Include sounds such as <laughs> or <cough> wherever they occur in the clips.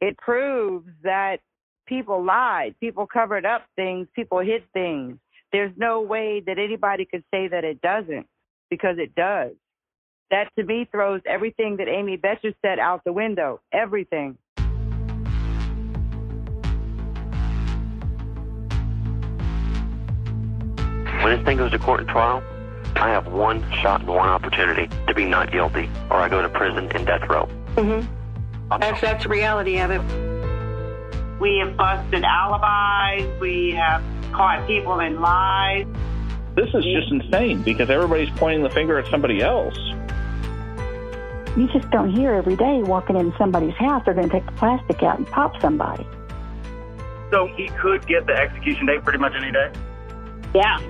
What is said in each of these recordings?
It proves that people lied, people covered up things, people hid things. There's no way that anybody could say that it doesn't because it does. That to me throws everything that Amy Boettcher said out the window. Everything. When this thing goes to court and trial, I have one shot and one opportunity to be not guilty, or I go to prison and death row. Mm-hmm. That's, that's the reality of it. We have busted alibis. We have caught people in lies. This is just insane because everybody's pointing the finger at somebody else. You just don't hear every day walking in somebody's house, they're going to take the plastic out and pop somebody. So he could get the execution date pretty much any day? Yeah.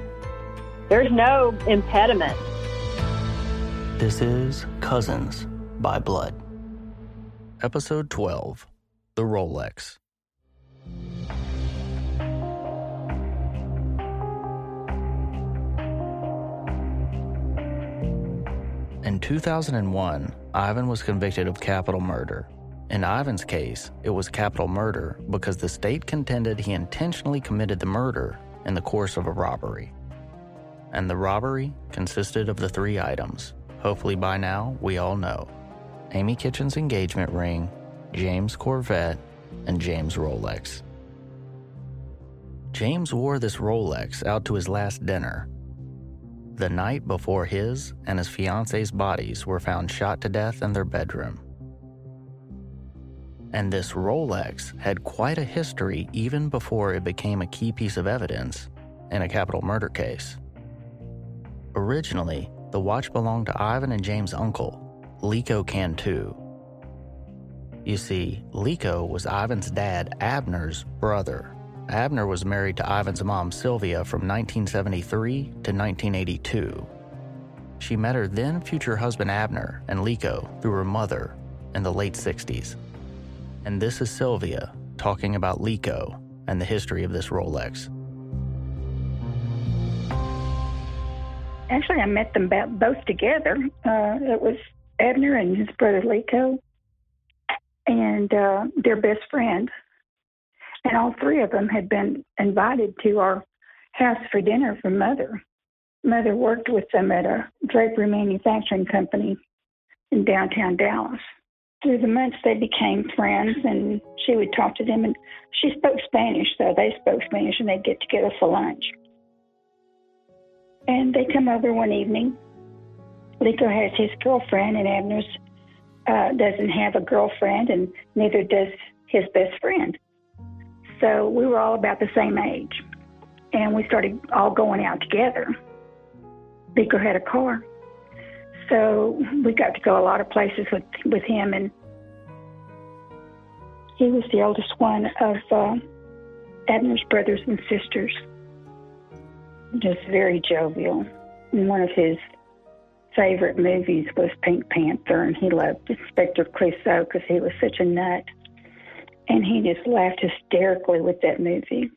There's no impediment. This is Cousins by Blood. Episode 12 The Rolex. In 2001, Ivan was convicted of capital murder. In Ivan's case, it was capital murder because the state contended he intentionally committed the murder in the course of a robbery. And the robbery consisted of the three items. Hopefully, by now, we all know Amy Kitchen's engagement ring, James' Corvette, and James' Rolex. James wore this Rolex out to his last dinner the night before his and his fiance's bodies were found shot to death in their bedroom. And this Rolex had quite a history even before it became a key piece of evidence in a capital murder case. Originally, the watch belonged to Ivan and James' uncle, Liko Cantu. You see, Liko was Ivan's dad, Abner's brother, Abner was married to Ivan's mom, Sylvia, from 1973 to 1982. She met her then future husband, Abner, and Liko through her mother in the late 60s. And this is Sylvia talking about Liko and the history of this Rolex. Actually, I met them both together. Uh, it was Abner and his brother Liko, and uh, their best friend, and all three of them had been invited to our house for dinner from Mother. Mother worked with them at a drapery manufacturing company in downtown Dallas. Through the months, they became friends, and she would talk to them. And she spoke Spanish, so they spoke Spanish, and they'd get together for lunch. And they come over one evening. Liko has his girlfriend, and Abner's uh, doesn't have a girlfriend, and neither does his best friend. So we were all about the same age. And we started all going out together. Liko had a car. So we got to go a lot of places with, with him. And he was the oldest one of uh, Abner's brothers and sisters. Just very jovial. And one of his favorite movies was Pink Panther, and he loved Inspector Clouseau because he was such a nut and he just laughed hysterically with that movie.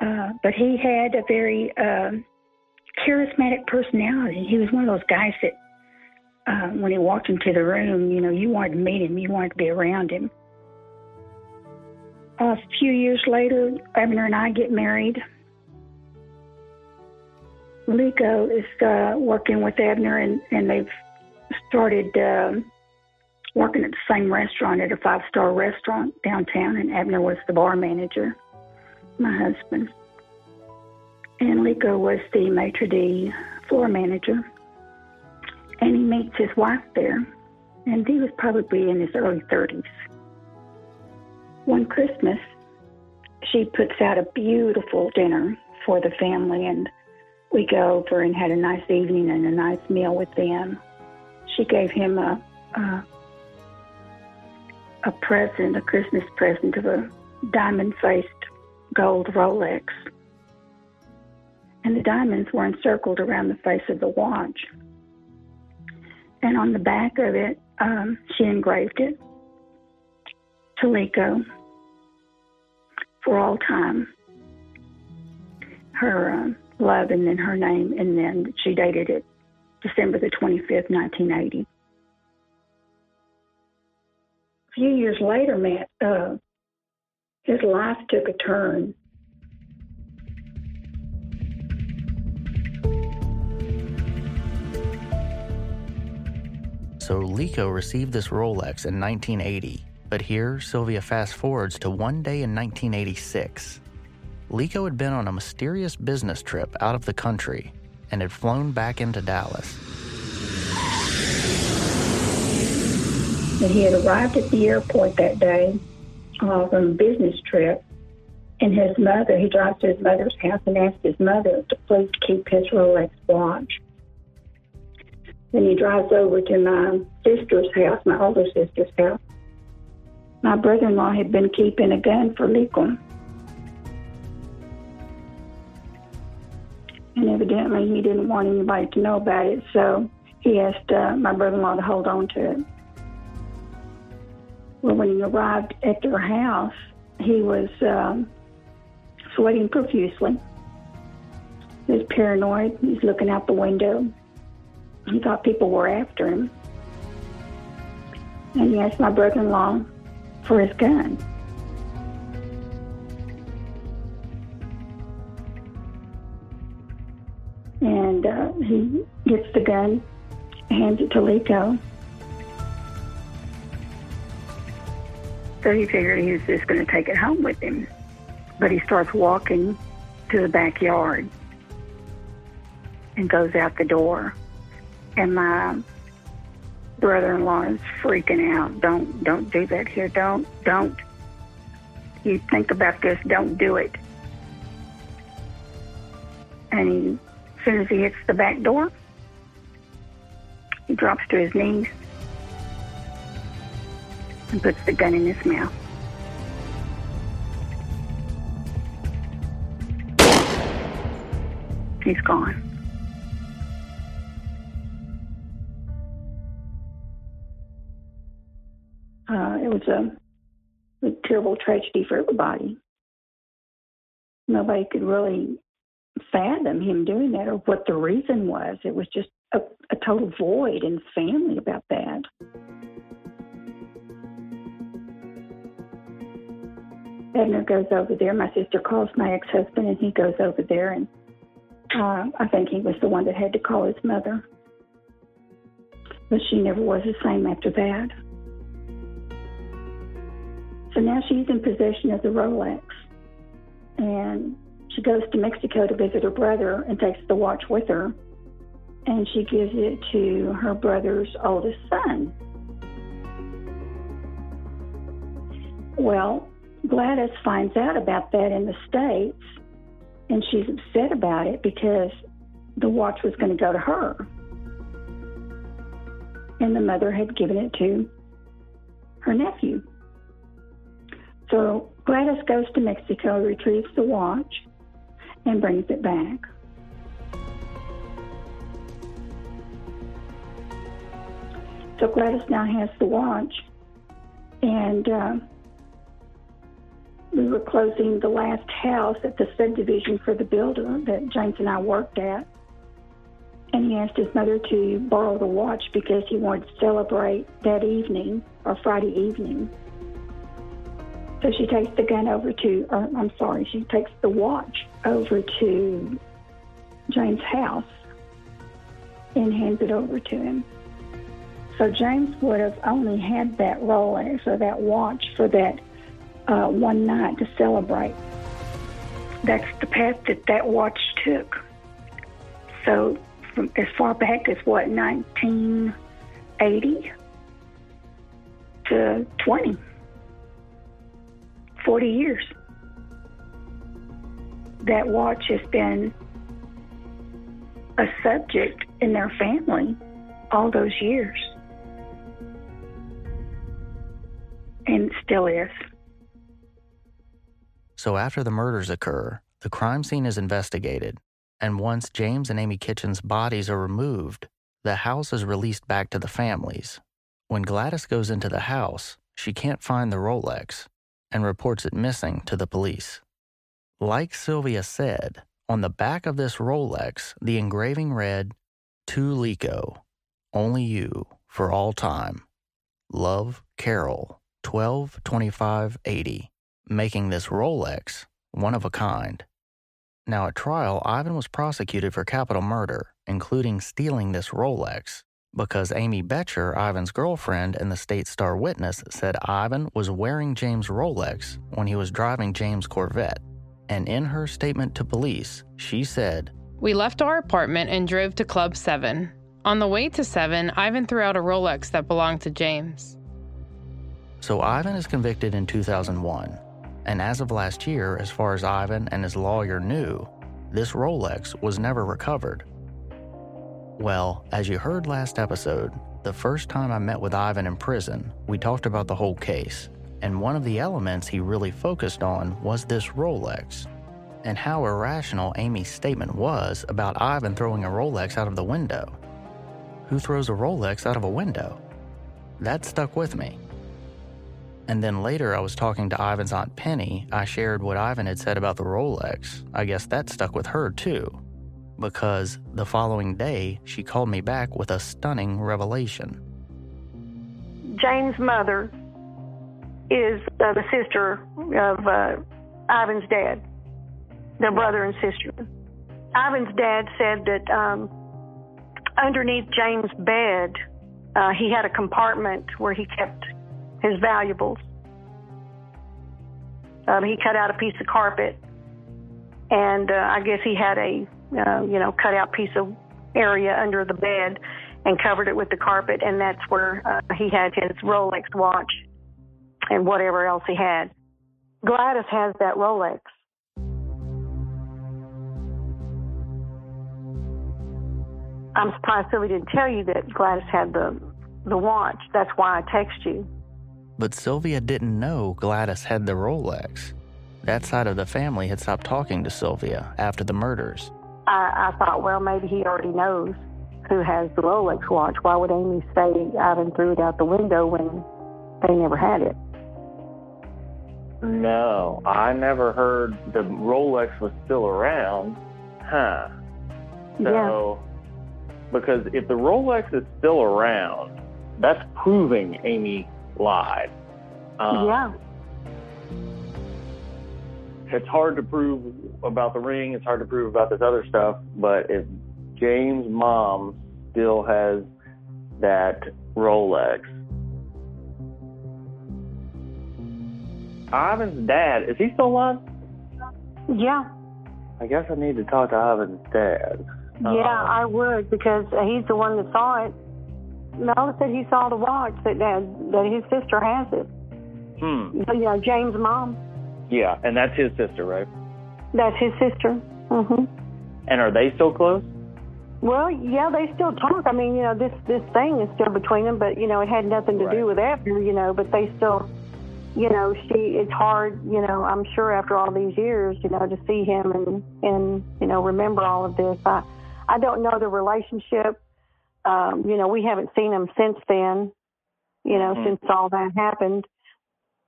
Uh, but he had a very uh, charismatic personality. He was one of those guys that, uh, when he walked into the room, you know, you wanted to meet him, you wanted to be around him. A few years later, Abner and I get married. Liko is uh, working with Abner, and, and they've started. Uh, working at the same restaurant at a five star restaurant downtown, and Abner was the bar manager, my husband. And Liko was the maitre d' floor manager. And he meets his wife there, and he was probably in his early 30s. One Christmas, she puts out a beautiful dinner for the family, and we go over and had a nice evening and a nice meal with them. She gave him a, a a present, a Christmas present of a diamond faced gold Rolex. And the diamonds were encircled around the face of the watch. And on the back of it, um, she engraved it to Liko for all time. Her uh, love and then her name, and then she dated it December the 25th, 1980. A few years later, Matt, uh, his life took a turn. So Lico received this Rolex in 1980, but here Sylvia fast forwards to one day in 1986. Lico had been on a mysterious business trip out of the country and had flown back into Dallas. He had arrived at the airport that day uh, from a business trip. And his mother, he drives to his mother's house and asks his mother to please keep his Rolex watch. Then he drives over to my sister's house, my older sister's house. My brother in law had been keeping a gun for Lico. And evidently he didn't want anybody to know about it, so he asked uh, my brother in law to hold on to it. Well, when he arrived at their house, he was um, sweating profusely. He was paranoid. He's looking out the window. He thought people were after him. And he asked my brother in law for his gun. And uh, he gets the gun, hands it to Lico. So he figured he was just going to take it home with him. But he starts walking to the backyard and goes out the door. And my brother-in-law is freaking out. Don't don't do that here. Don't don't. You think about this. Don't do it. And he, as soon as he hits the back door, he drops to his knees and puts the gun in his mouth. He's gone. Uh, it was a, a terrible tragedy for everybody. Nobody could really fathom him doing that or what the reason was. It was just a, a total void in the family about that. Edna goes over there. My sister calls my ex husband, and he goes over there. And uh, I think he was the one that had to call his mother. But she never was the same after that. So now she's in possession of the Rolex. And she goes to Mexico to visit her brother and takes the watch with her. And she gives it to her brother's oldest son. Well, Gladys finds out about that in the States and she's upset about it because the watch was going to go to her. And the mother had given it to her nephew. So Gladys goes to Mexico, retrieves the watch, and brings it back. So Gladys now has the watch, and uh, we were closing the last house at the subdivision for the builder that James and I worked at. And he asked his mother to borrow the watch because he wanted to celebrate that evening or Friday evening. So she takes the gun over to, or I'm sorry, she takes the watch over to James' house and hands it over to him. So James would have only had that Rolex or that watch for that uh, one night to celebrate. That's the path that that watch took. So, from as far back as what, 1980 to 20, 40 years. That watch has been a subject in their family all those years. And still is. So after the murders occur, the crime scene is investigated, and once James and Amy Kitchen's bodies are removed, the house is released back to the families. When Gladys goes into the house, she can't find the Rolex and reports it missing to the police. Like Sylvia said, on the back of this Rolex, the engraving read, To Lico, only you for all time. Love, Carol, 122580, making this Rolex one of a kind. Now, at trial, Ivan was prosecuted for capital murder, including stealing this Rolex, because Amy Boettcher, Ivan's girlfriend and the state star witness, said Ivan was wearing James' Rolex when he was driving James' Corvette. And in her statement to police, she said, We left our apartment and drove to Club 7. On the way to 7, Ivan threw out a Rolex that belonged to James. So Ivan is convicted in 2001. And as of last year, as far as Ivan and his lawyer knew, this Rolex was never recovered. Well, as you heard last episode, the first time I met with Ivan in prison, we talked about the whole case, and one of the elements he really focused on was this Rolex, and how irrational Amy's statement was about Ivan throwing a Rolex out of the window. Who throws a Rolex out of a window? That stuck with me. And then later, I was talking to Ivan's Aunt Penny. I shared what Ivan had said about the Rolex. I guess that stuck with her too. Because the following day, she called me back with a stunning revelation. James' mother is uh, the sister of uh, Ivan's dad, their brother and sister. Ivan's dad said that um, underneath James' bed, uh, he had a compartment where he kept his valuables. Um, he cut out a piece of carpet, and uh, I guess he had a uh, you know cut out piece of area under the bed and covered it with the carpet, and that's where uh, he had his Rolex watch and whatever else he had. Gladys has that Rolex. I'm surprised Sylvia didn't tell you that Gladys had the the watch. That's why I text you. But Sylvia didn't know Gladys had the Rolex. That side of the family had stopped talking to Sylvia after the murders. I, I thought, well, maybe he already knows who has the Rolex watch. Why would Amy say Ivan threw it out the window when they never had it? No, I never heard the Rolex was still around. Huh. So, yeah. because if the Rolex is still around, that's proving Amy lied. Um, yeah. It's hard to prove about the ring. It's hard to prove about this other stuff. But if James' mom still has that Rolex, Ivan's dad is he still alive? Yeah. I guess I need to talk to Ivan's dad. Yeah, um, I would because he's the one that saw it. Mel said he saw the watch that that, that his sister has it. Hmm. You know, James' mom. Yeah, and that's his sister, right? That's his sister. Mm-hmm. And are they still close? Well, yeah, they still talk. I mean, you know, this this thing is still between them, but you know, it had nothing to right. do with Abner, you know. But they still, you know, she. It's hard, you know. I'm sure after all these years, you know, to see him and and you know remember all of this. I I don't know the relationship um, you know, we haven't seen them since then, you know, mm-hmm. since all that happened.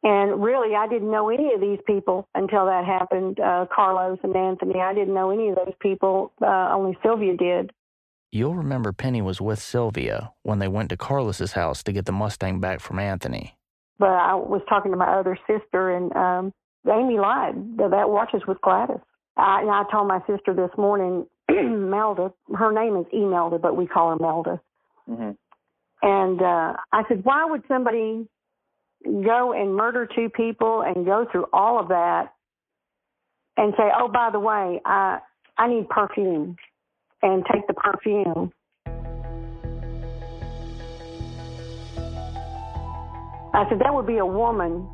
And really, I didn't know any of these people until that happened. Uh, Carlos and Anthony, I didn't know any of those people. Uh, only Sylvia did. You'll remember Penny was with Sylvia when they went to Carlos's house to get the Mustang back from Anthony. But I was talking to my other sister, and um, Amy lied. That watch is with Gladys. I, and I told my sister this morning, <clears throat> Melda. Her name is Emelda, but we call her Melda. Mm-hmm. And uh, I said, why would somebody go and murder two people and go through all of that and say, oh, by the way, I I need perfume, and take the perfume. I said that would be a woman.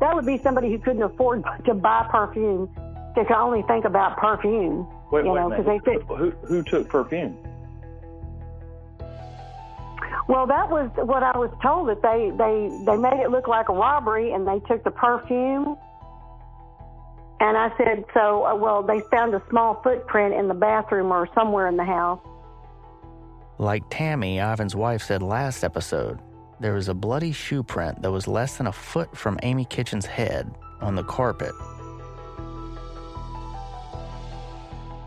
That would be somebody who couldn't afford <laughs> to buy perfume. They could only think about perfume. Wait, you wait know, because they fit. Who who took perfume? Well, that was what I was told that they they they made it look like a robbery and they took the perfume. And I said, so uh, well, they found a small footprint in the bathroom or somewhere in the house. Like Tammy, Ivan's wife said last episode, there was a bloody shoe print that was less than a foot from Amy Kitchen's head on the carpet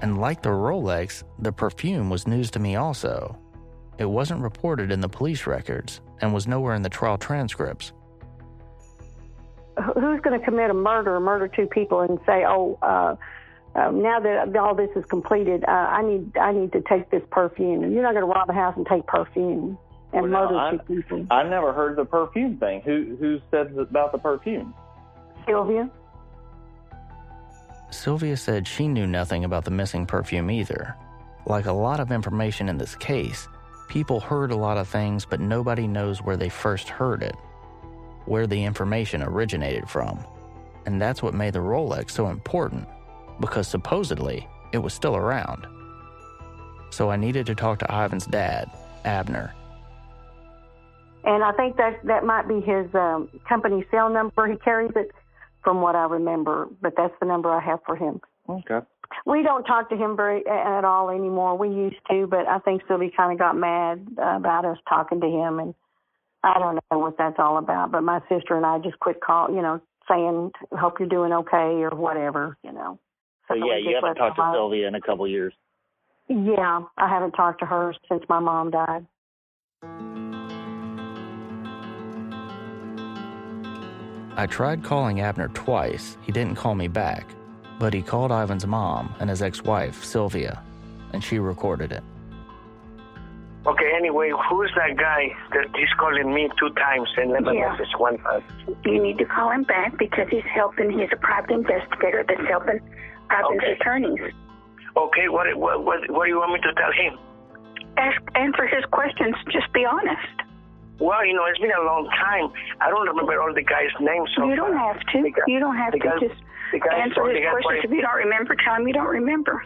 And like the Rolex, the perfume was news to me also. It wasn't reported in the police records and was nowhere in the trial transcripts. who's going to commit a murder, murder two people, and say, oh. Uh, uh, now that all this is completed, uh, I need I need to take this perfume. You're not going to rob a house and take perfume and Well, no, murder I- two people. I never heard the perfume thing. Who who said about the perfume? Sylvia. Sylvia said she knew nothing about the missing perfume either. Like a lot of information in this case, people heard a lot of things, but nobody knows where they first heard it, where the information originated from. And that's what made the Rolex so important, because supposedly it was still around. So I needed to talk to Ivan's dad, Abner. And I think that that might be his um, company cell number. He carries it, from what I remember. But that's the number I have for him. Okay. We don't talk to him very at all anymore. We used to, but I think Sylvie kind of got mad uh, about us talking to him, and I don't know what that's all about. But my sister and I just quit call, you know, saying "Hope you're doing okay" or whatever, you know. So yeah, we you haven't talked to them out. Sylvia in a couple years. Yeah, I haven't talked to her since my mom died. I tried calling Abner twice. He didn't call me back, but he called Ivan's mom and his ex wife, Sylvia, and she recorded it. Okay, anyway, who's that guy that he's calling me two times and left a Yeah. message one time? You need to call him back because he's helping. He's a private investigator that's helping Ivan's Okay. attorneys. Okay, what, what, what, what do you want me to tell him? Ask, answer his questions. Just be honest. Well, you know, it's been a long time. I don't remember all the guys' names. So you don't have to. You don't have to guy- just the guy- answer the his guy questions. If you don't remember, tell him you don't remember.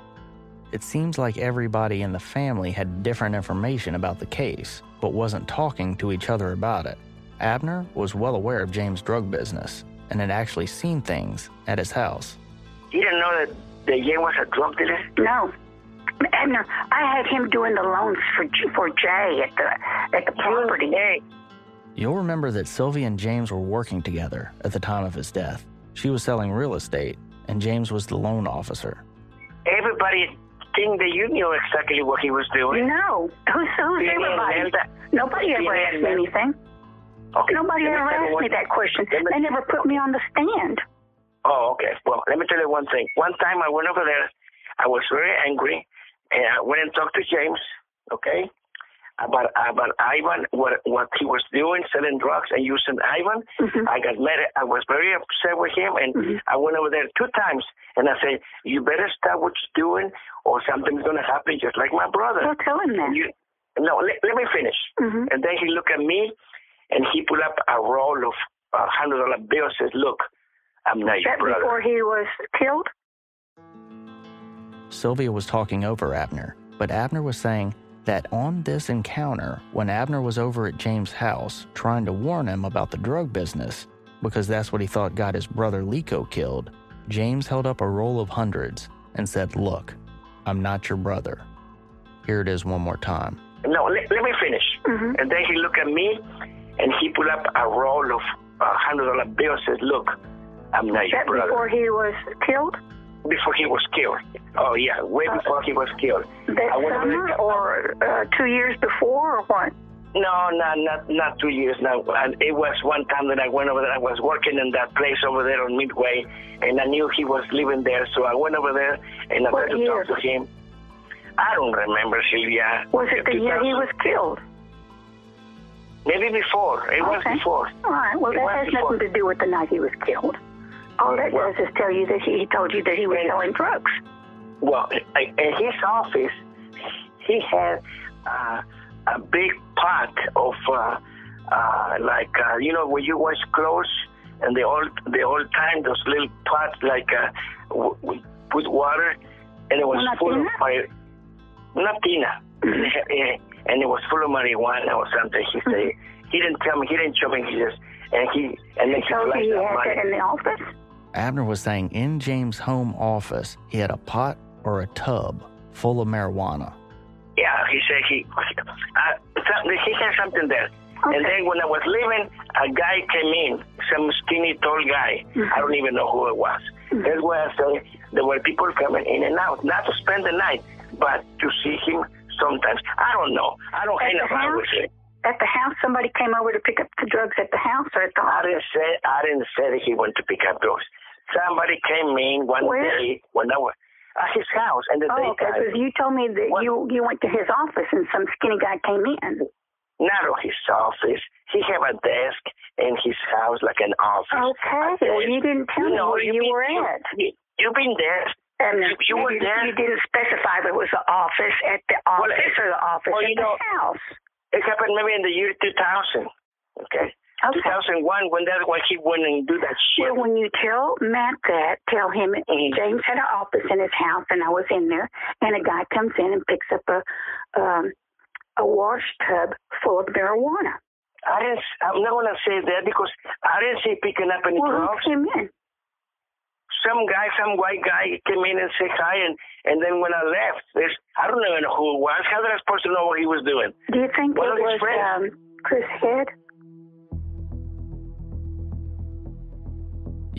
It seems like everybody in the family had different information about the case, but wasn't talking to each other about it. Abner was well aware of James' drug business and had actually seen things at his house. You didn't know that the Jay was a drug dealer? No. Abner, I had him doing the loans for J- for Jay at the at the property. You'll remember that Sylvia and James were working together at the time of his death. She was selling real estate, and James was the loan officer. Everybody think that you knew exactly what he was doing. No. Who's who's Being everybody? in nobody ever asked me anything. Okay. Nobody let ever tell asked me that question. me- They never put me on the stand. Oh, okay. Well, let me tell you one thing. One time I went over there, I was very angry, and I went and talked to James, okay, about about Ivan, what what he was doing, selling drugs and using Ivan. I got mad. I was very upset with him, and I went over there two times, and I said, "You better stop what you're doing, or something's gonna happen, just like my brother." Well, tell him that. You, no, let, let me finish. And then he looked at me, and he put up a roll of uh, hundred dollar bills. Says, "Look, I'm not your brother." before he was killed? Sylvia was talking over Abner, but Abner was saying that on this encounter, when Abner was over at James' house trying to warn him about the drug business, because that's what he thought got his brother Lico killed, James held up a roll of hundreds and said, Look, I'm not your brother. Here it is one more time. No, let, let me finish. And then he looked at me, and he put up a roll of uh, hundred dollar bills. and said, "Look, I'm not your That brother." before he was killed? Before he was killed. Oh yeah, way before he was killed. That summer or uh, two years before or what? No, not not not two years now. And it was one time that I went over there. I was working in that place over there on Midway, and I knew he was living there, so I went over there and I tried to year? talk to him. I don't remember, Sylvia. Was it the year he was killed? Maybe before. It was before. All right. Well, It that has before. nothing to do with the night he was killed. All that Well- does is tell you that he, he told you that he was selling drugs. Well, in his office, he had uh, a big pot of, uh, uh, like, uh, you know, when you wash clothes, and the old, the old time, those little pots, like, uh, w- w- put water, and it was full of my, not tina, and it was full of marijuana or something. He said <laughs> he didn't tell me, he didn't show me. He just, and he, and then he So flashed he up had that in the office? Abner was saying in James' home office, he had a pot or a tub full of marijuana. Yeah, he said he <laughs> uh, something, he had something there. And then when I was leaving, a guy came in, some skinny, tall guy. Mm-hmm. I don't even know who it was. That's why I say there were people coming in and out, not to spend the night, but to see him sometimes. I don't know. I don't At hang around with him. at the house? Somebody came over to pick up the drugs at the house or at the I didn't say I didn't say that he went to pick up drugs. Somebody came in one Where? day when I was at uh, his house and the Oh, okay. daytime. Because you told me that you you went to his office and some skinny guy came in. Not on his office. He have a desk in his house like an office. Okay. Well, you didn't tell me No, where you you were you- at. You, you've been there. And you, you were you, there. you didn't specify if it was the office at the office or the office well, at you the know, house. It happened maybe in the year 2000. Okay. Okay. 2001 when that when he went and do that shit. Well, when you tell Matt that, tell him James had an office in his house, and I was in there, and a guy comes in and picks up a um, a wash tub full of marijuana. I didn't. I'm not gonna say that because I didn't see picking up any Well, who drugs. came in? Some guy, some white guy came in and said hi, and and then when I left, there's I don't even know who it was. How did I supposed to know what he was doing? Do you think One it was um, Chris Head?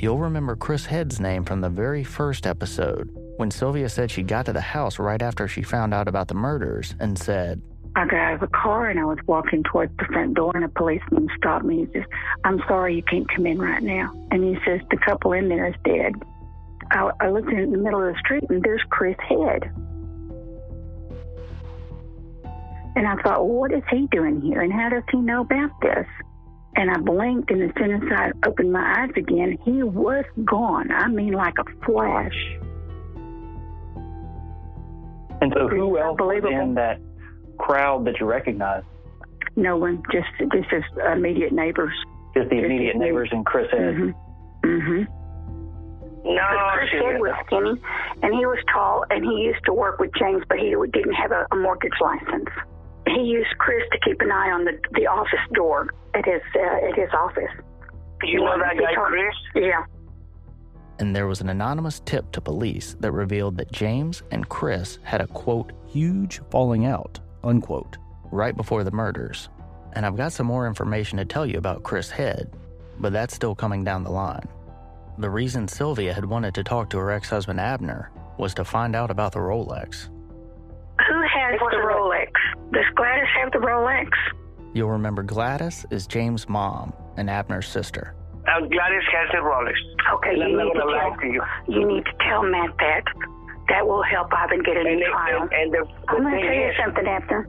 You'll remember Chris Head's name from the very first episode when Sylvia said she got to the house right after she found out about the murders and said, I got out of the car and I was walking towards the front door, and a policeman stopped me. He says, "I'm sorry, you can't come in right now." And he says, "The couple in there is dead." I, I looked in the middle of the street, and there's Chris Head. And I thought, well, what is he doing here, and how does he know about this? And I blinked, and as soon as I opened my eyes again, he was gone. I mean, like a flash. And so, who else was in that crowd that you recognized? No one, just just his immediate neighbors. Just the immediate neighbors and Chris Head. Mm-hmm. Mm-hmm. No, Chris Head was skinny, and he was tall, and he used to work with James, but he didn't have a, a mortgage license. He used Chris to keep an eye on the the office door at his uh, at his office. You know that guy, Chris? Yeah. and there was an anonymous tip to police that revealed that James and Chris had a quote, huge falling out, unquote, right before the murders. And I've got some more information to tell you about Chris Head, but that's still coming down the line. The reason Sylvia had wanted to talk to her ex husband Abner was to find out about the Rolex. Who has the Rolex? Does Gladys have the Rolex? You'll remember Gladys is James' mom and Abner's sister. Uh, Gladys has the Rolex. Okay, you need to tell to you. you need to tell Matt that. That will help Ivan get a new And, trial. and, and the, the I'm going to thing tell you is, something, Abner.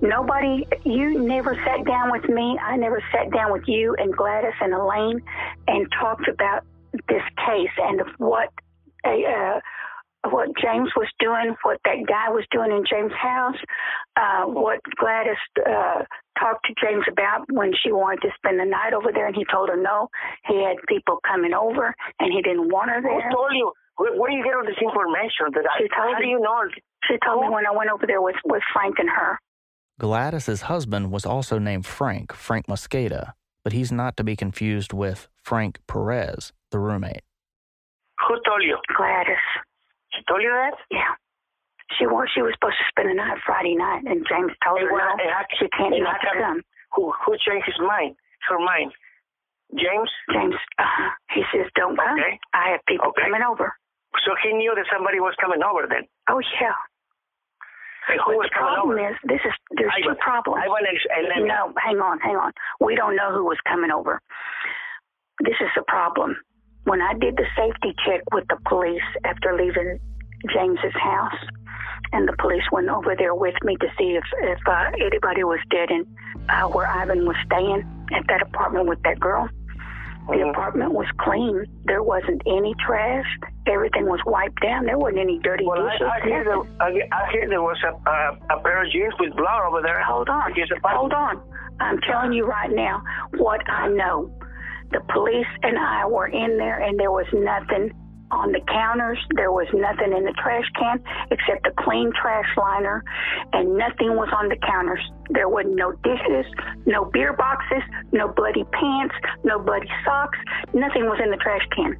Nobody, you never sat down with me. I never sat down with you and Gladys and Elaine and talked about this case and what a, uh, what James was doing, what that guy was doing in James' house, uh, what Gladys uh, talked to James about when she wanted to spend the night over there, and he told her no. He had people coming over, and he didn't want her there. who there. told you? Where, where do you get all this information? That I, She told how do me. you know? She told me when I went over there with with Frank and her. Gladys's husband was also named Frank, Frank Mosqueda, but he's not to be confused with Frank Perez, the roommate. Who told you? Gladys. She told you that? Yeah. She was she was supposed to spend the night Friday night, and James told And her what- no, how- she can't how come-. Who who changed his mind? Her mind? James? James, uh, he says don't come. Okay. I have people Okay. coming over. So he knew that somebody was coming over then. Oh yeah. Who was coming problem over? is this is there's Ivan. two problems. Ivan and, and then No, hang on, hang on. We don't know who was coming over. This is the problem. When I did the safety check with the police after leaving James's house, and the police went over there with me to see if if uh, anybody was dead in uh, where Ivan was staying at that apartment with that girl. The Mhm. apartment was clean. There wasn't any trash. Everything was wiped down. There wasn't any dirty Well, dishes. I, I, hear there, I, I hear there was a, a, a pair of jeans with blood over there. Hold on. Against the pipe. Hold on. I'm telling you right now what I know. The police and I were in there, and there was nothing on the counters. There was nothing in the trash can except a clean trash liner, and nothing was on the counters. There was no dishes, no beer boxes, no bloody pants, no bloody socks. Nothing was in the trash can.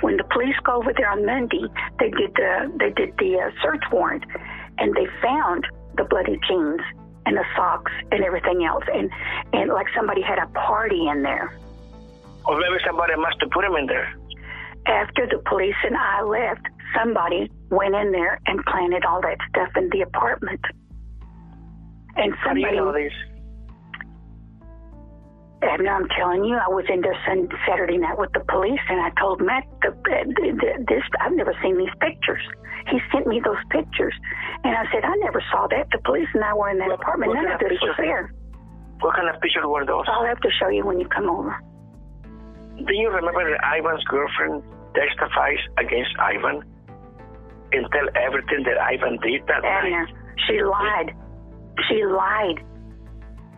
When the police go over there on Monday, they did the they did the uh, search warrant, and they found the bloody jeans and the socks and everything else, and and like somebody had a party in there. Or maybe somebody must have put him in there. After the police and I left, somebody went in there and planted all that stuff in the apartment. And How do you somebody, know this? Abner, I'm telling you, I was in there Saturday night with the police, and I told Matt, the, the, the, this I've never seen these pictures. He sent me those pictures, and I said I never saw that. The police and I were in that What- apartment. what None kind of this was pictures? there. What kind of pictures were those? I'll have to show you when you come over. Do you remember that Ivan's girlfriend testifies against Ivan and tell everything that Ivan did that night? She lied. She lied.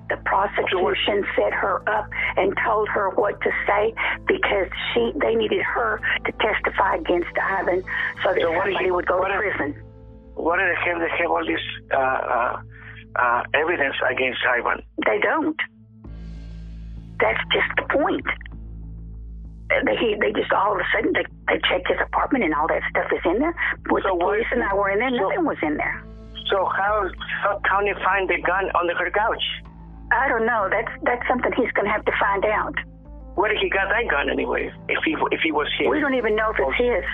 The prosecution set her up and told her what to say because she they needed her to testify against Ivan so that So somebody he- would go to prison. What did they have? They have all this uh, uh, uh, evidence against Ivan. They don't. That's just the point. They, they just all of a sudden they, they checked his apartment and all that stuff is in there. With So the what- police and I were in there, so- nothing was in there. So how how can you find the gun under her couch? I don't know. That's that's something he's going to have to find out. Where did he got that gun anyway? If he if he was here, We don't even know if it's his.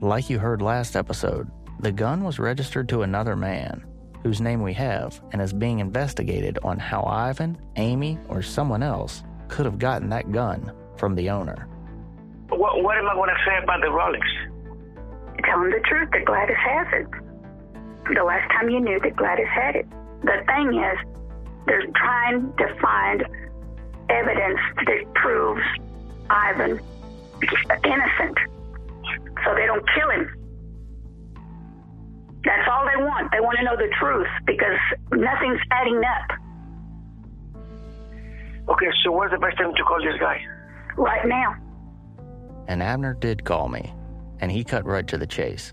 Like you heard last episode, the gun was registered to another man, whose name we have, and is being investigated on how Ivan, Amy, or someone else could have gotten that gun from the owner. What, what am I going to say about the Rolex? Tell him the truth that Gladys has it. The last time you knew that Gladys had it. The thing is, they're trying to find evidence that proves Ivan innocent so they don't kill him. That's all they want. They want to know the truth because nothing's adding up Okay, so what's the best time to call this guy? right now. And Abner did call me, and he cut right to the chase.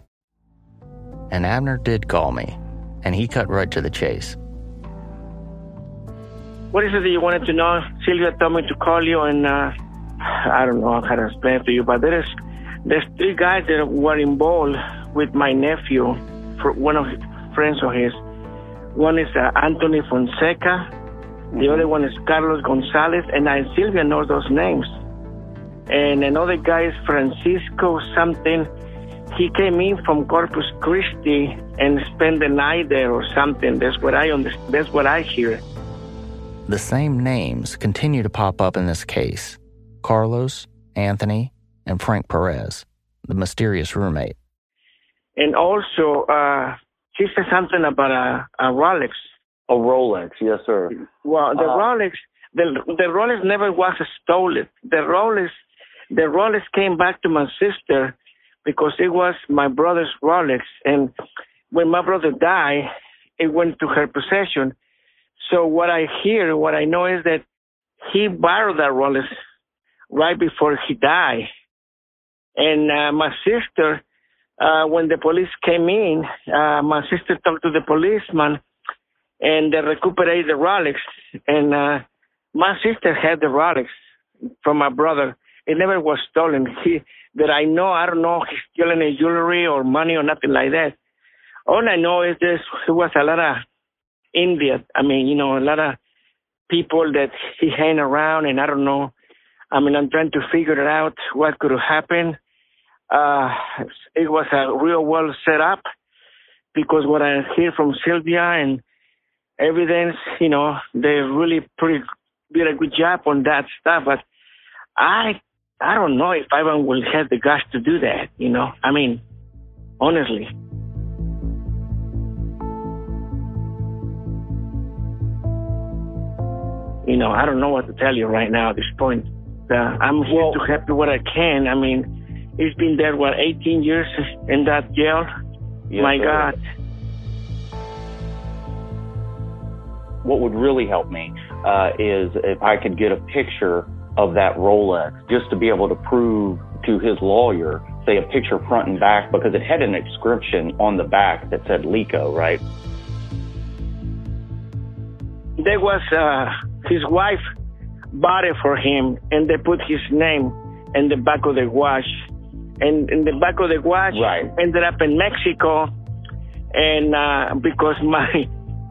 And Abner did call me, and he cut right to the chase. What is it that you wanted to know? Sylvia told me to call you, and uh, I don't know how to explain it to you, but there's there's three guys that were involved with my nephew, for one of his friends of his. One is uh, Anthony Fonseca, the other one is Carlos Gonzalez, and I Sylvia knows those names. And another guy is Francisco something. He came in from Corpus Christi and spent the night there or something. That's what I understand. That's what I hear. The same names continue to pop up in this case Carlos, Anthony, and Frank Perez, the mysterious roommate. And also, uh, she said something about a, a Rolex. A Rolex, yes, sir. Well, the Uh, Rolex, the the Rolex never was stolen. The Rolex, the Rolex came back to my sister because it was my brother's Rolex, and when my brother died, it went to her possession. So what I hear, what I know is that he borrowed that Rolex right before he died, and uh, my sister, uh, when the police came in, uh, my sister talked to the policeman and they recuperated the Rolex. And uh, my sister had the Rolex from my brother. It never was stolen. <laughs> He, that I know, I don't know, he stole any jewelry or money or nothing like that. All I know is this, there was a lot of India. I mean, you know, a lot of people that he hang around, and I don't know. I mean, I'm trying to figure it out what could happen. Uh, it was a real well set up because what I hear from Sylvia and evidence, you know, they really pretty did a good job on that stuff. But I, I don't know if Ivan will have the guts to do that. You know, I mean, honestly. you know, I don't know what to tell you right now at this point. Uh, I'm here well, to help you what I can. I mean, he's been there, what, 18 years in that jail? Yes, My sir. God. What would really help me uh, is if I could get a picture of that Rolex just to be able to prove to his lawyer, say a picture front and back, because it had an inscription on the back that said Lico, right? There was uh, his wife bought it for him, and they put his name in the back of the watch. And in the back of the watch right. ended up in Mexico, and uh, because <laughs> my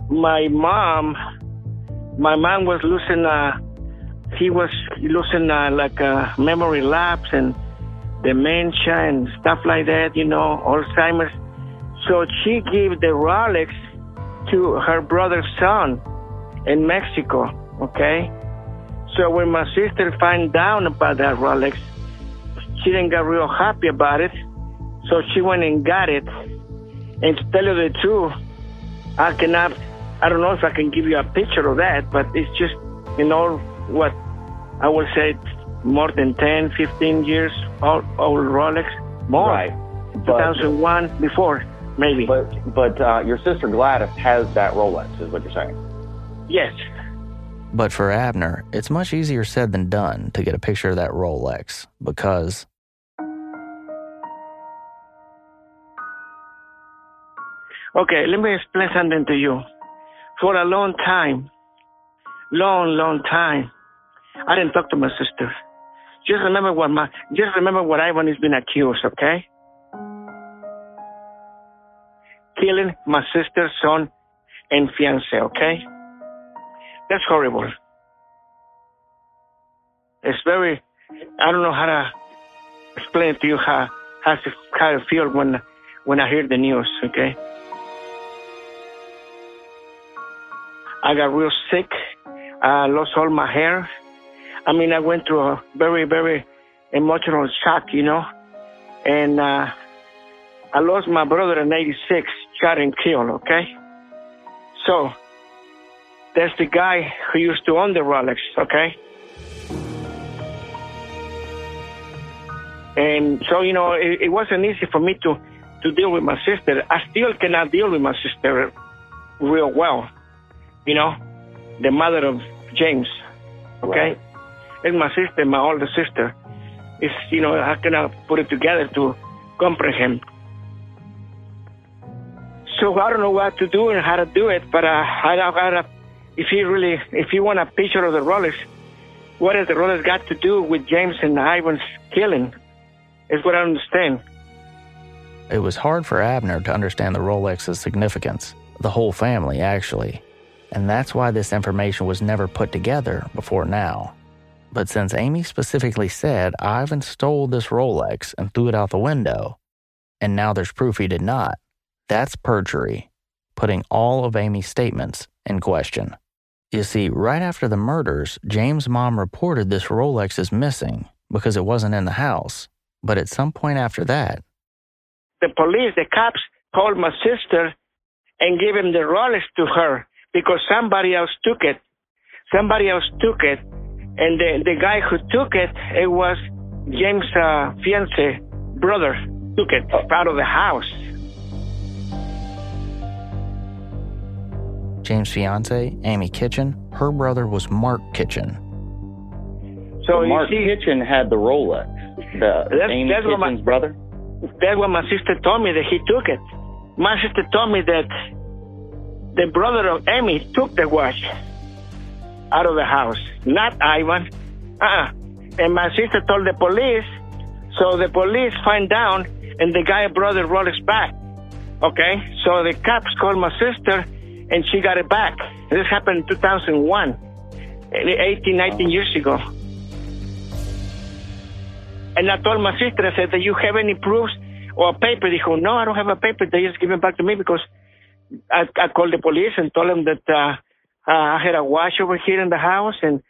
my mom, my mom was losing uh, he was losing uh, like a memory lapse and dementia and stuff like that, you know, Alzheimer's. So she gave the Rolex to her brother's son in Mexico, okay? So when my sister found out about that Rolex, she didn't get real happy about it. So she went and got it. And to tell you the truth, I cannot, I don't know if I can give you a picture of that, but it's just, you know, what I would say more than 10, 15 years old, old Rolex. More. Right. 2001 before, maybe. But but uh, your sister Gladys has that Rolex, is what you're saying? Yes. But for Abner, it's much easier said than done to get a picture of that Rolex because. Okay, let me explain something to you. For a long time, long, long time, I didn't talk to my sister. Just remember what my just remember what Ivan has been accused, okay? Killing my sister's son and fiance, okay? That's horrible. It's very I don't know how to explain to you how how how to feel when when I hear the news, okay? I got real sick. I lost all my hair. I mean, I went through a very, very emotional shock, you know, and uh, I lost my brother in '86, shot and killed. Okay, so that's the guy who used to own the Rolex. Okay. And so, you know, it, it wasn't easy for me to, to deal with my sister. I still cannot deal with my sister real well. You know, the mother of James. Okay. Right is my sister, my older sister. It's, you know, how can I put it together to comprehend? So I don't know what to do and how to do it, but uh, I, I, if you really, if you want a picture of the Rolex, what has the Rolex got to do with James and Ivan's killing? Is what I understand. It was hard for Abner to understand the Rolex's significance, the whole family, actually. And that's why this information was never put together before now. But since Amy specifically said Ivan stole this Rolex and threw it out the window, and now there's proof he did not, that's perjury, putting all of Amy's statements in question. You see, right after the murders, James' mom reported this Rolex is missing because it wasn't in the house. But at some point after that, the police, the cops, called my sister and gave him the Rolex to her because somebody else took it. Somebody else took it and the, the guy who took it, it was James' uh, fiance brother took it out of the house. James' fiance, Amy Kitchen, her brother was Mark Kitchen. So, Mark see, Kitchen had the Rolex. The that's, Amy that's Kitchen's my, brother. That's what my sister told me that he took it. My sister told me that the brother of Amy took the watch out of the house, not Ivan. Uh-uh. And my sister told the police, so the police find out, and the guy brought the Rolex back. Okay, so the cops called my sister, and she got it back. This happened in 2001, 18, 19 years ago. And I told my sister, I said, do you have any proofs or a paper? They go, no, I don't have a paper. They just give it back to me because I, I called the police and told them that uh, uh, I had a watch over here in the house and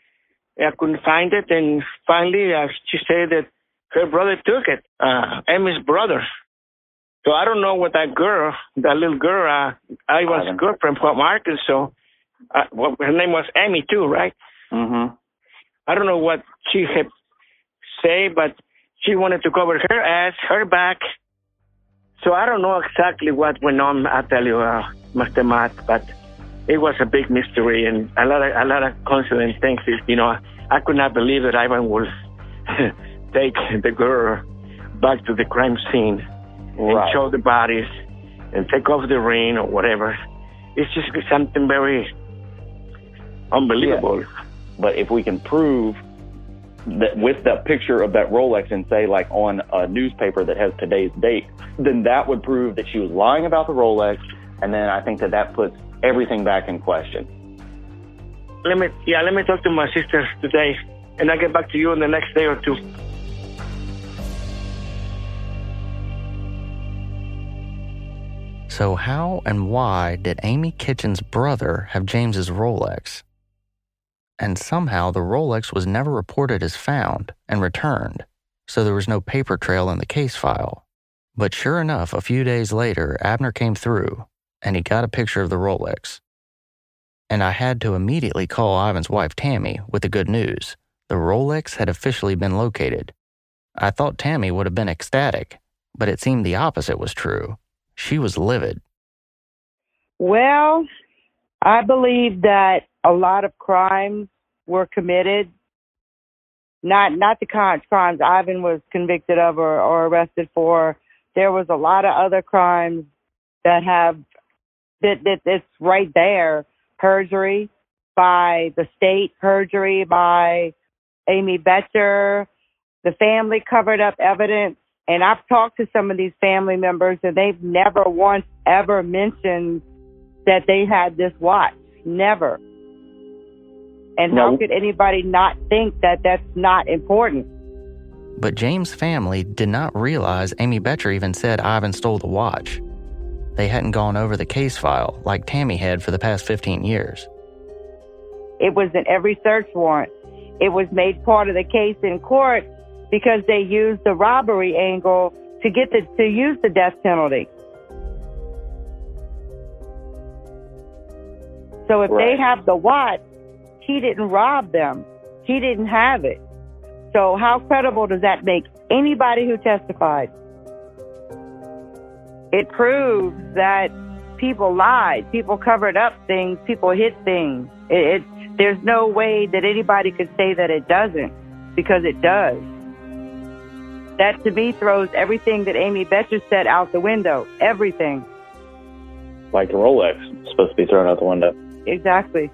I couldn't find it. And finally, uh, she said that her brother took it, uh, Emmy's brother. So I don't know what that girl, that little girl, uh, I was a girlfriend from Arkansas. Uh, well, her name was Emmy too, right? Mm-hmm. I don't know what she had say, but she wanted to cover her ass, her back. So I don't know exactly what went on. I tell you, uh, Master Matt, but it was a big mystery and a lot of a lot of coincident things. You know, I could not believe that Ivan would <laughs> take the girl back to the crime scene Right. and show the bodies and take off the ring or whatever. It's just something very unbelievable. But if we can prove that with that picture of that Rolex and say like on a newspaper that has today's date, then that would prove that she was lying about the Rolex. And then I think that that puts everything back in question. Let me, yeah, let me talk to my sister today, and I'll get back to you in the next day or two. So, how and why did Amy Kitchen's brother have James's Rolex? And somehow the Rolex was never reported as found and returned, so there was no paper trail in the case file. But sure enough, a few days later, Abner came through and he got a picture of the Rolex. And I had to immediately call Ivan's wife, Tammy, with the good news. The Rolex had officially been located. I thought Tammy would have been ecstatic, but it seemed the opposite was true. She was livid. Well, I believe that a lot of crimes were committed. Not not the crimes Ivan was convicted of or, or arrested for. There was a lot of other crimes that have that that it's right there. Perjury by the state, perjury by Amy Boettcher. The family covered up evidence. And I've talked to some of these family members and they've never once ever mentioned that they had this watch. Never. And how could anybody not think that that's not important? But James' family did not realize Amy Boettcher even said Ivan stole the watch. They hadn't gone over the case file like Tammy had for the past 15 years. It was in every search warrant. It was made part of the case in court because they used the robbery angle to get the to use the death penalty. So if they have the watch, he didn't rob them. He didn't have it. So how credible does that make anybody who testified? It proves that people lied, people covered up things, people hid things. It, it there's no way that anybody could say that it doesn't because it does. That to me throws everything that Amy Boettcher said out the window. Everything. Like the Rolex supposed to be thrown out the window. Exactly.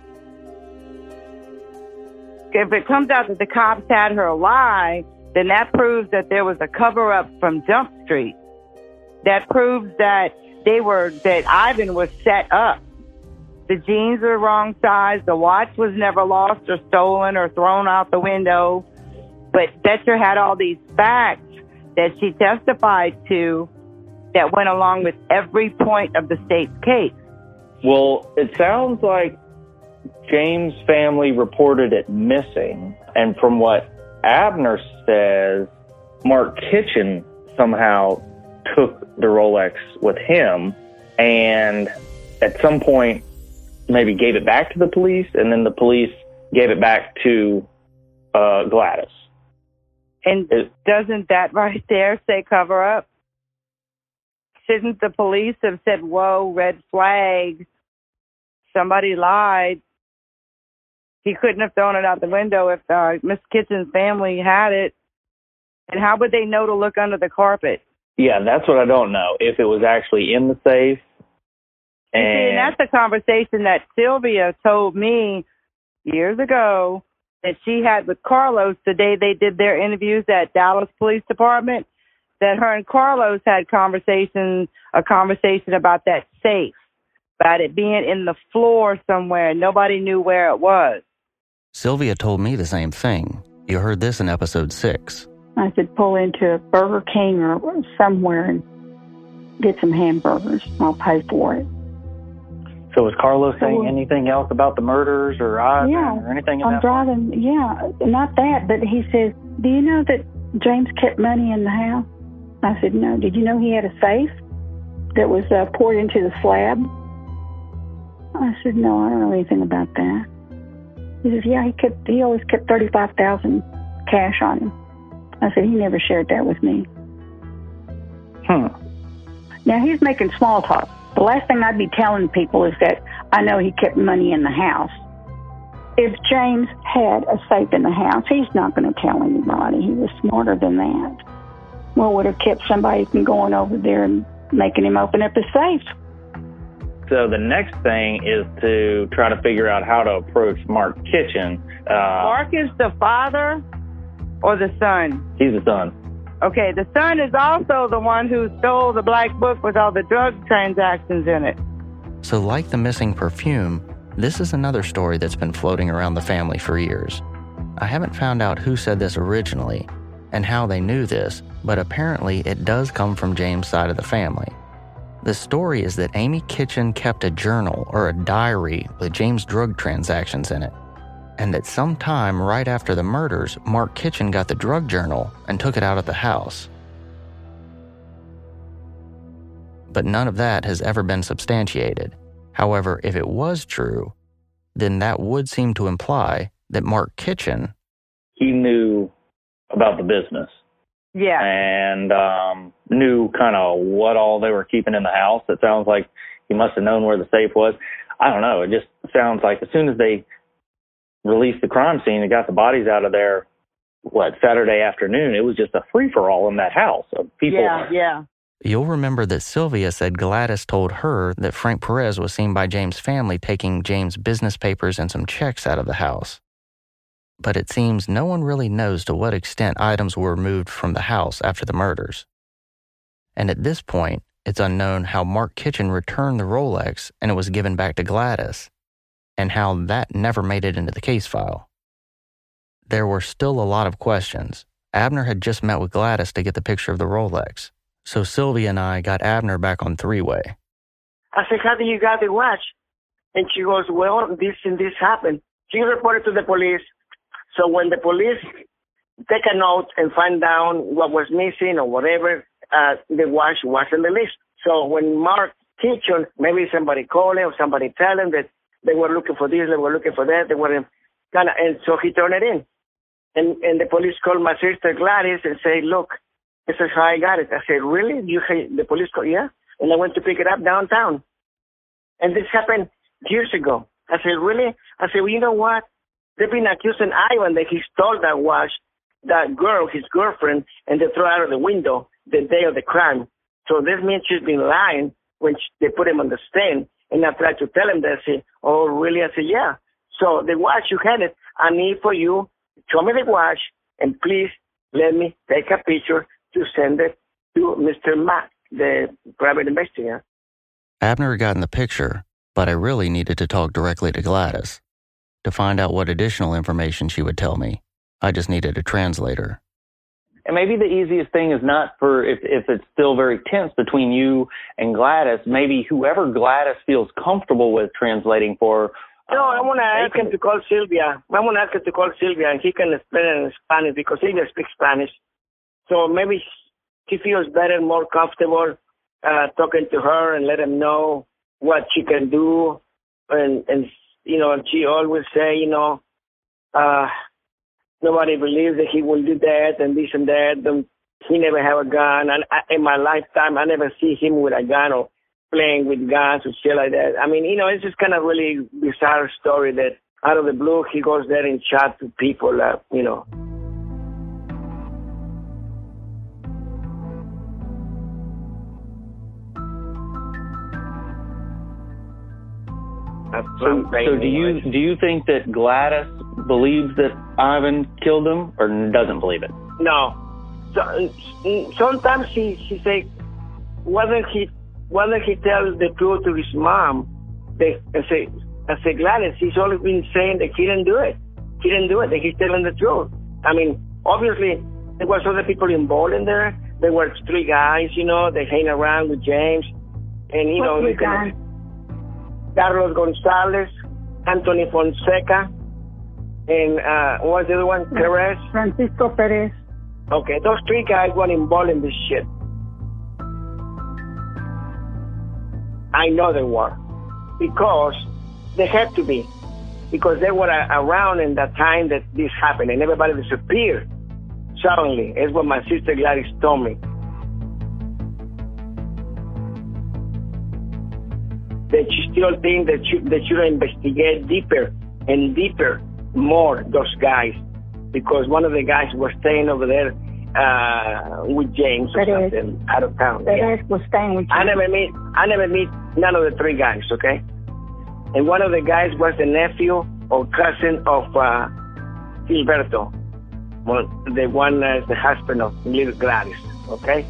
If it comes out that the cops had her lie, then that proves that there was a cover up from Jump Street. That proves that they were, that Ivan was set up. The jeans were wrong size. The watch was never lost or stolen or thrown out the window. But Boettcher had all these facts that she testified to that went along with every point of the state's case. Well, it sounds like James' family reported it missing. And from what Abner says, Mark Kitchen somehow took the Rolex with him and at some point maybe gave it back to the police and then the police gave it back to uh, Gladys. And doesn't that right there say cover up? Shouldn't the police have said, whoa, red flag, somebody lied? He couldn't have thrown it out the window if uh, Miss Kitchen's family had it. And how would they know to look under the carpet? Yeah, that's what I don't know. If it was actually in the safe. You see, and And that's a conversation that Sylvia told me years ago that she had with Carlos the day they did their interviews at Dallas Police Department. That her and Carlos had conversation, a conversation about that safe, about it being in the floor somewhere. Nobody knew where it was. Sylvia told me the same thing. You heard this in episode 6. I could pull into a Burger King or somewhere and get some hamburgers. I'll pay for it. So was Carlos saying anything else about the murders or Ivan Yeah, or anything in I'm driving. Yeah, not that, but he says, "Do you know that James kept money in the house?" I said, "No." Did you know he had a safe that was uh, poured into the slab? I said, "No, I don't know anything about that." He says, yeah, he kept, he always kept 35000 cash on him. I said, he never shared that with me. Hmm. Now he's making small talk. The last thing I'd be telling people is that I know he kept money in the house. If James had a safe in the house, he's not going to tell anybody. He was smarter than that. What would have kept somebody from going over there and making him open up his safe? So the next thing is to try to figure out how to approach Mark Kitchen. Uh, Mark is the father or the son? He's the son. Okay, the son is also the one who stole the black book with all the drug transactions in it. So, like the missing perfume, this is another story that's been floating around the family for years. I haven't found out who said this originally and how they knew this, but apparently it does come from James' side of the family. The story is that Amy Kitchen kept a journal or a diary with James' drug transactions in it, and that sometime right after the murders, Mark Kitchen got the drug journal and took it out of the house. But none of that has ever been substantiated. However, if it was true, then that would seem to imply that Mark Kitchen he knew about the business Yeah. and um, knew kind of what all they were keeping in the house. It sounds like he must have known where the safe was. I don't know. It just sounds like as soon as they released the crime scene and got the bodies out of there, what Saturday afternoon, it was just a free for all in that house of people. Yeah, yeah. You'll remember that Sylvia said Gladys told her that Frank Perez was seen by James' family taking James' business papers and some checks out of the house. But it seems no one really knows to what extent items were removed from the house after the murders. And at this point, it's unknown how Mark Kitchen returned the Rolex and it was given back to Gladys, and how that never made it into the case file. There were still a lot of questions. Abner had just met with Gladys to get the picture of the Rolex, so Sylvia and I got Abner back on three way. I said, how did you got the watch? And she goes, well, this and this happened. She reported to the police. So when the police take a note and find down what was missing or whatever, uh, the watch was on the list. So when Mark Kitchen, maybe somebody called him or somebody tell him that they were looking for this, they were looking for that, they were kind of, and so he turned it in. And, and the police called my sister Gladys and say, look, this is how I got it. I said, really? You, the police called, yeah. And I went to pick it up downtown. And this happened years ago. I said, really? I said, well, you know what? They've been accusing Ivan that he stole that watch, that girl, his girlfriend, and they threw her out of the window the day of the crime. So this means she's been lying when she, they put him on the stand. And I tried to tell him that. I said, oh, really? I said, yeah. So the watch, you had it. I need for you, show me the watch, and please let me take a picture to send it to Mr. Mack, the private investigator. Abner had gotten the picture, but I really needed to talk directly to Gladys. To find out what additional information she would tell me, I just needed a translator. And maybe the easiest thing is not for if if it's still very tense between you and Gladys. Maybe whoever Gladys feels comfortable with translating for. No, I um, want to ask him to call Sylvia. I want to ask him to call Sylvia, and he can explain it in Spanish because Sylvia speaks Spanish. So maybe he feels better, and more comfortable uh, talking to her and let him know what she can do. And, and you know, and she always say, you know, uh, nobody believes that he will do that and this and that. And he never have a gun. And I, in my lifetime, I never see him with a gun or playing with guns or shit like that. I mean, you know, it's just kind of really bizarre story that out of the blue he goes there and shot to people, uh, you know. That's So, so do you do you think that Gladys believes that Ivan killed him, or doesn't believe it? No. So, sometimes she she say, why don't he why don't he tell the truth to his mom? They I say I say Gladys, he's always been saying that he didn't do it. He didn't do it. That he's telling the truth. I mean, obviously there was other people involved in there. There were three guys, you know, they hang around with James, and you know, What you three guys? Carlos Gonzalez, Anthony Fonseca, and uh, what was the other one? Perez. Francisco Perez. Okay, those three guys were involved in this shit. I know they were. Because they had to be. because they were around in that time that this happened and everybody disappeared suddenly. Is what my sister Gladys told me. That she still think that you, that you investigate deeper and deeper more those guys because one of the guys was staying over there uh, with James or That is- something out of town. That Yeah. is was staying with you. I never meet I never meet none of the three guys, okay? And one of the guys was the nephew or cousin of uh Gilberto. Well, the one that's the husband of little Gladys, okay?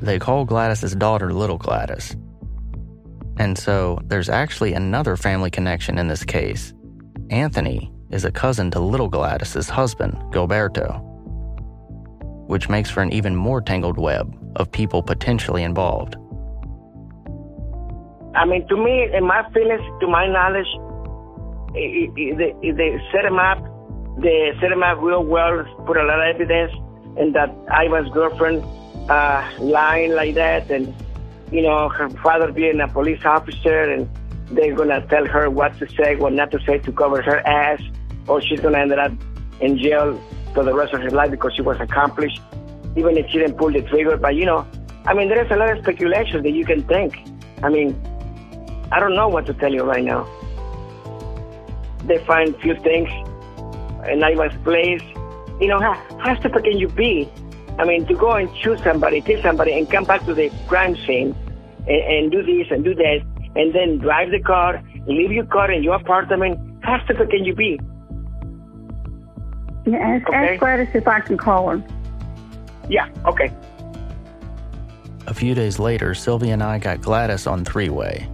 They call Gladys's daughter Little Gladys. And so there's actually another family connection in this case. Anthony is a cousin to Little Gladys's husband, Gilberto, which makes for an even more tangled web of people potentially involved. I mean, to me, in my feelings, to my knowledge, they set him up. They set him up real well, put a lot of evidence, and that Ivan's girlfriend uh, lying like that, and you know her father being a police officer, and they're gonna tell her what to say, what not to say to cover her ass, or she's gonna end up in jail for the rest of her life because she was accomplished, even if she didn't pull the trigger. But you know, I mean, there's a lot of speculation that you can think. I mean, I don't know what to tell you right now. They find few things in Ivan's place. You know, how, how stupid can you be? I mean, to go and shoot somebody, kill somebody, and come back to the crime scene and, and do this and do that, and then drive the car, leave your car in your apartment. How stupid can you be? Yeah, ask, Okay. ask Gladys if I can call her. Yeah, okay. A few days later, Sylvia and I got Gladys on three way.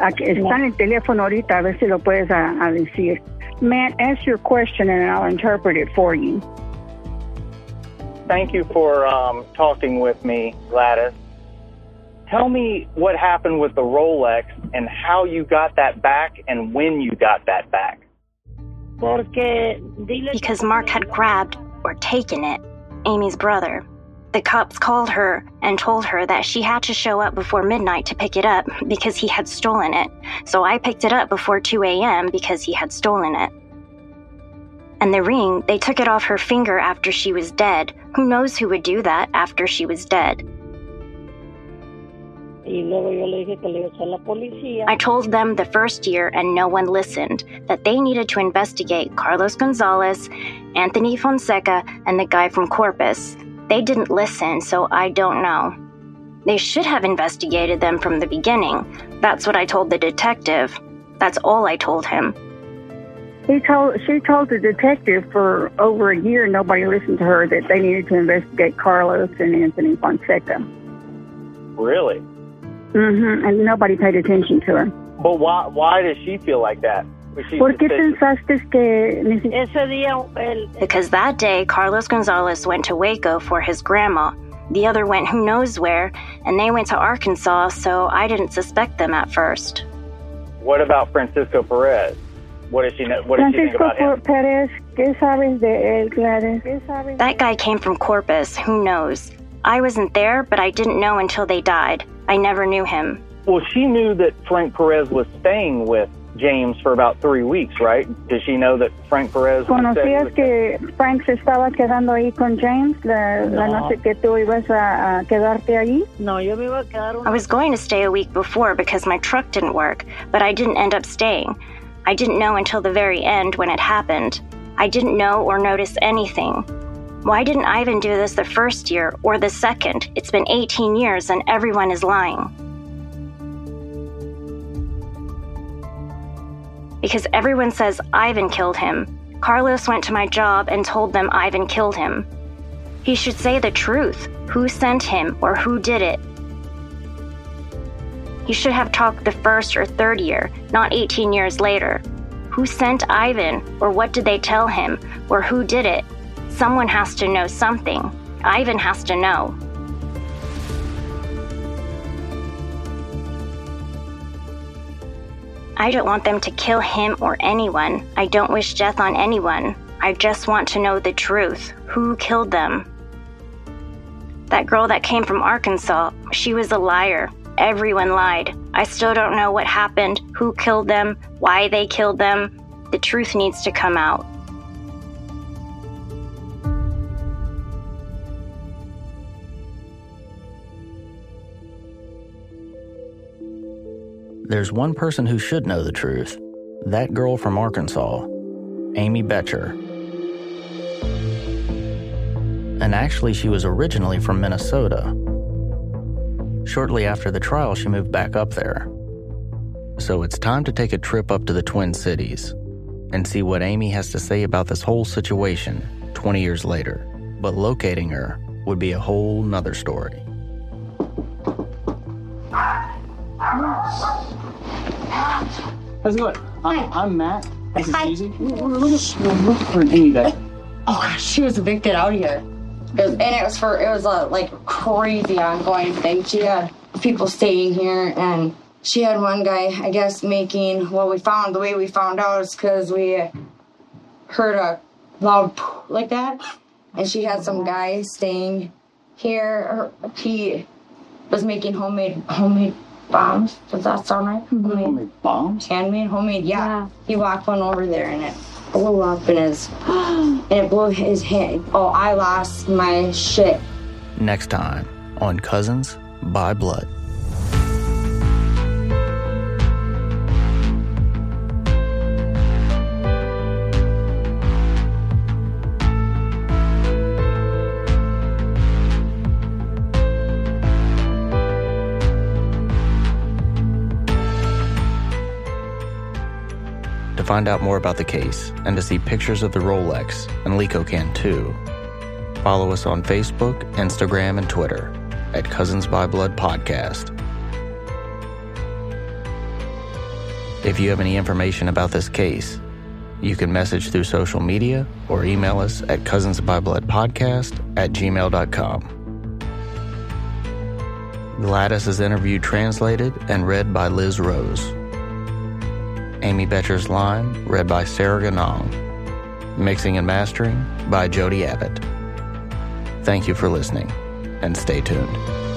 Aquí- Está en el teléfono ahorita, a ver si lo puedes a, a decir. Matt, ask your question and I'll interpret it for you. Thank you for um, talking with me, Gladys. Tell me what happened with the Rolex and how you got that back and when you got that back. Because Mark had grabbed or taken it, Amy's brother. The cops called her and told her that she had to show up before midnight to pick it up because he had stolen it. So I picked it up before 2 a.m. because he had stolen it. And the ring, they took it off her finger after she was dead. Who knows who would do that after she was dead? I told them the first year, and no one listened, that they needed to investigate Carlos Gonzalez, Anthony Fonseca, and the guy from Corpus. They didn't listen, so I don't know. They should have investigated them from the beginning. That's what I told the detective. That's all I told him. He told she told the detective for over a year nobody listened to her that they needed to investigate Carlos and Anthony Fonseca. Really? Mm-hmm. And nobody paid attention to her. But why why does she feel like that? Was she ¿Por qué suspicious? pensaste que ese día Because that day, Carlos Gonzalez went to Waco for his grandma. The other went who knows where, and they went to Arkansas, so I didn't suspect them at first. What about Francisco Perez? What does she know? What does she think about him? Pérez, ¿qué sabes de él, Gladys? That guy came from Corpus, who knows? I wasn't there, but I didn't know until they died. I never knew him. Well, she knew that Frank Perez was staying with James for about three weeks, right? Does she know that Frank Perez was staying ¿Conocías with que Frank se estaba quedando ahí con James la, la noche que tú ibas a, a quedarte allí? No, yo me iba a quedar. I was going to stay a week before because my truck didn't work, but I didn't end up staying. I didn't know until the very end when it happened. I didn't know or notice anything. Why didn't Ivan do this the first year or the second? It's been 18 years and everyone is lying. Because everyone says Ivan killed him. Carlos went to my job and told them Ivan killed him. He should say the truth who sent him or who did it. He should have talked the first or third year, not 18 years later. Who sent Ivan, or what did they tell him, or who did it? Someone has to know something. Ivan has to know. I don't want them to kill him or anyone. I don't wish death on anyone. I just want to know the truth. Who killed them? That girl that came from Arkansas, she was a liar. Everyone lied. I still don't know what happened, who killed them, why they killed them. The truth needs to come out. There's one person who should know the truth that girl from Arkansas, Amy Boettcher. And actually, she was originally from Minnesota. Shortly after the trial, she moved back up there. So it's time to take a trip up to the Twin Cities and see what Amy has to say about this whole situation 20 years later. But locating her would be a whole nother story. How's it going? I'm, I'm Matt. This is Hi. Susie. We're looking for an Amy Beck. Oh gosh, she was evicted out here. It was, and it was for it was a like crazy ongoing thing. She had people staying here, and she had one guy, I guess, making. Well, we found the way we found out is because we heard a loud like that, and she had some guy staying here. He was making homemade homemade bombs. Does that sound right? Mm-hmm. Homemade bombs. Handmade, homemade. Yeah. He walked one over there, and it blew up in his, and it blew his head. Oh, I lost my shit. Next time on Cousins by Blood. Find out more about the case and to see pictures of the Rolex and Lico Cantu, follow us on Facebook, Instagram, and Twitter at Cousins by Blood Podcast. If you have any information about this case, you can message through social media or email us at cousinsbybloodpodcast at gmail.com. Gladys' is interview translated and read by Liz Rose. Amy Boettcher's line read by Sarah Ganong. Mixing and mastering by Jody Abbott. Thank you for listening and stay tuned.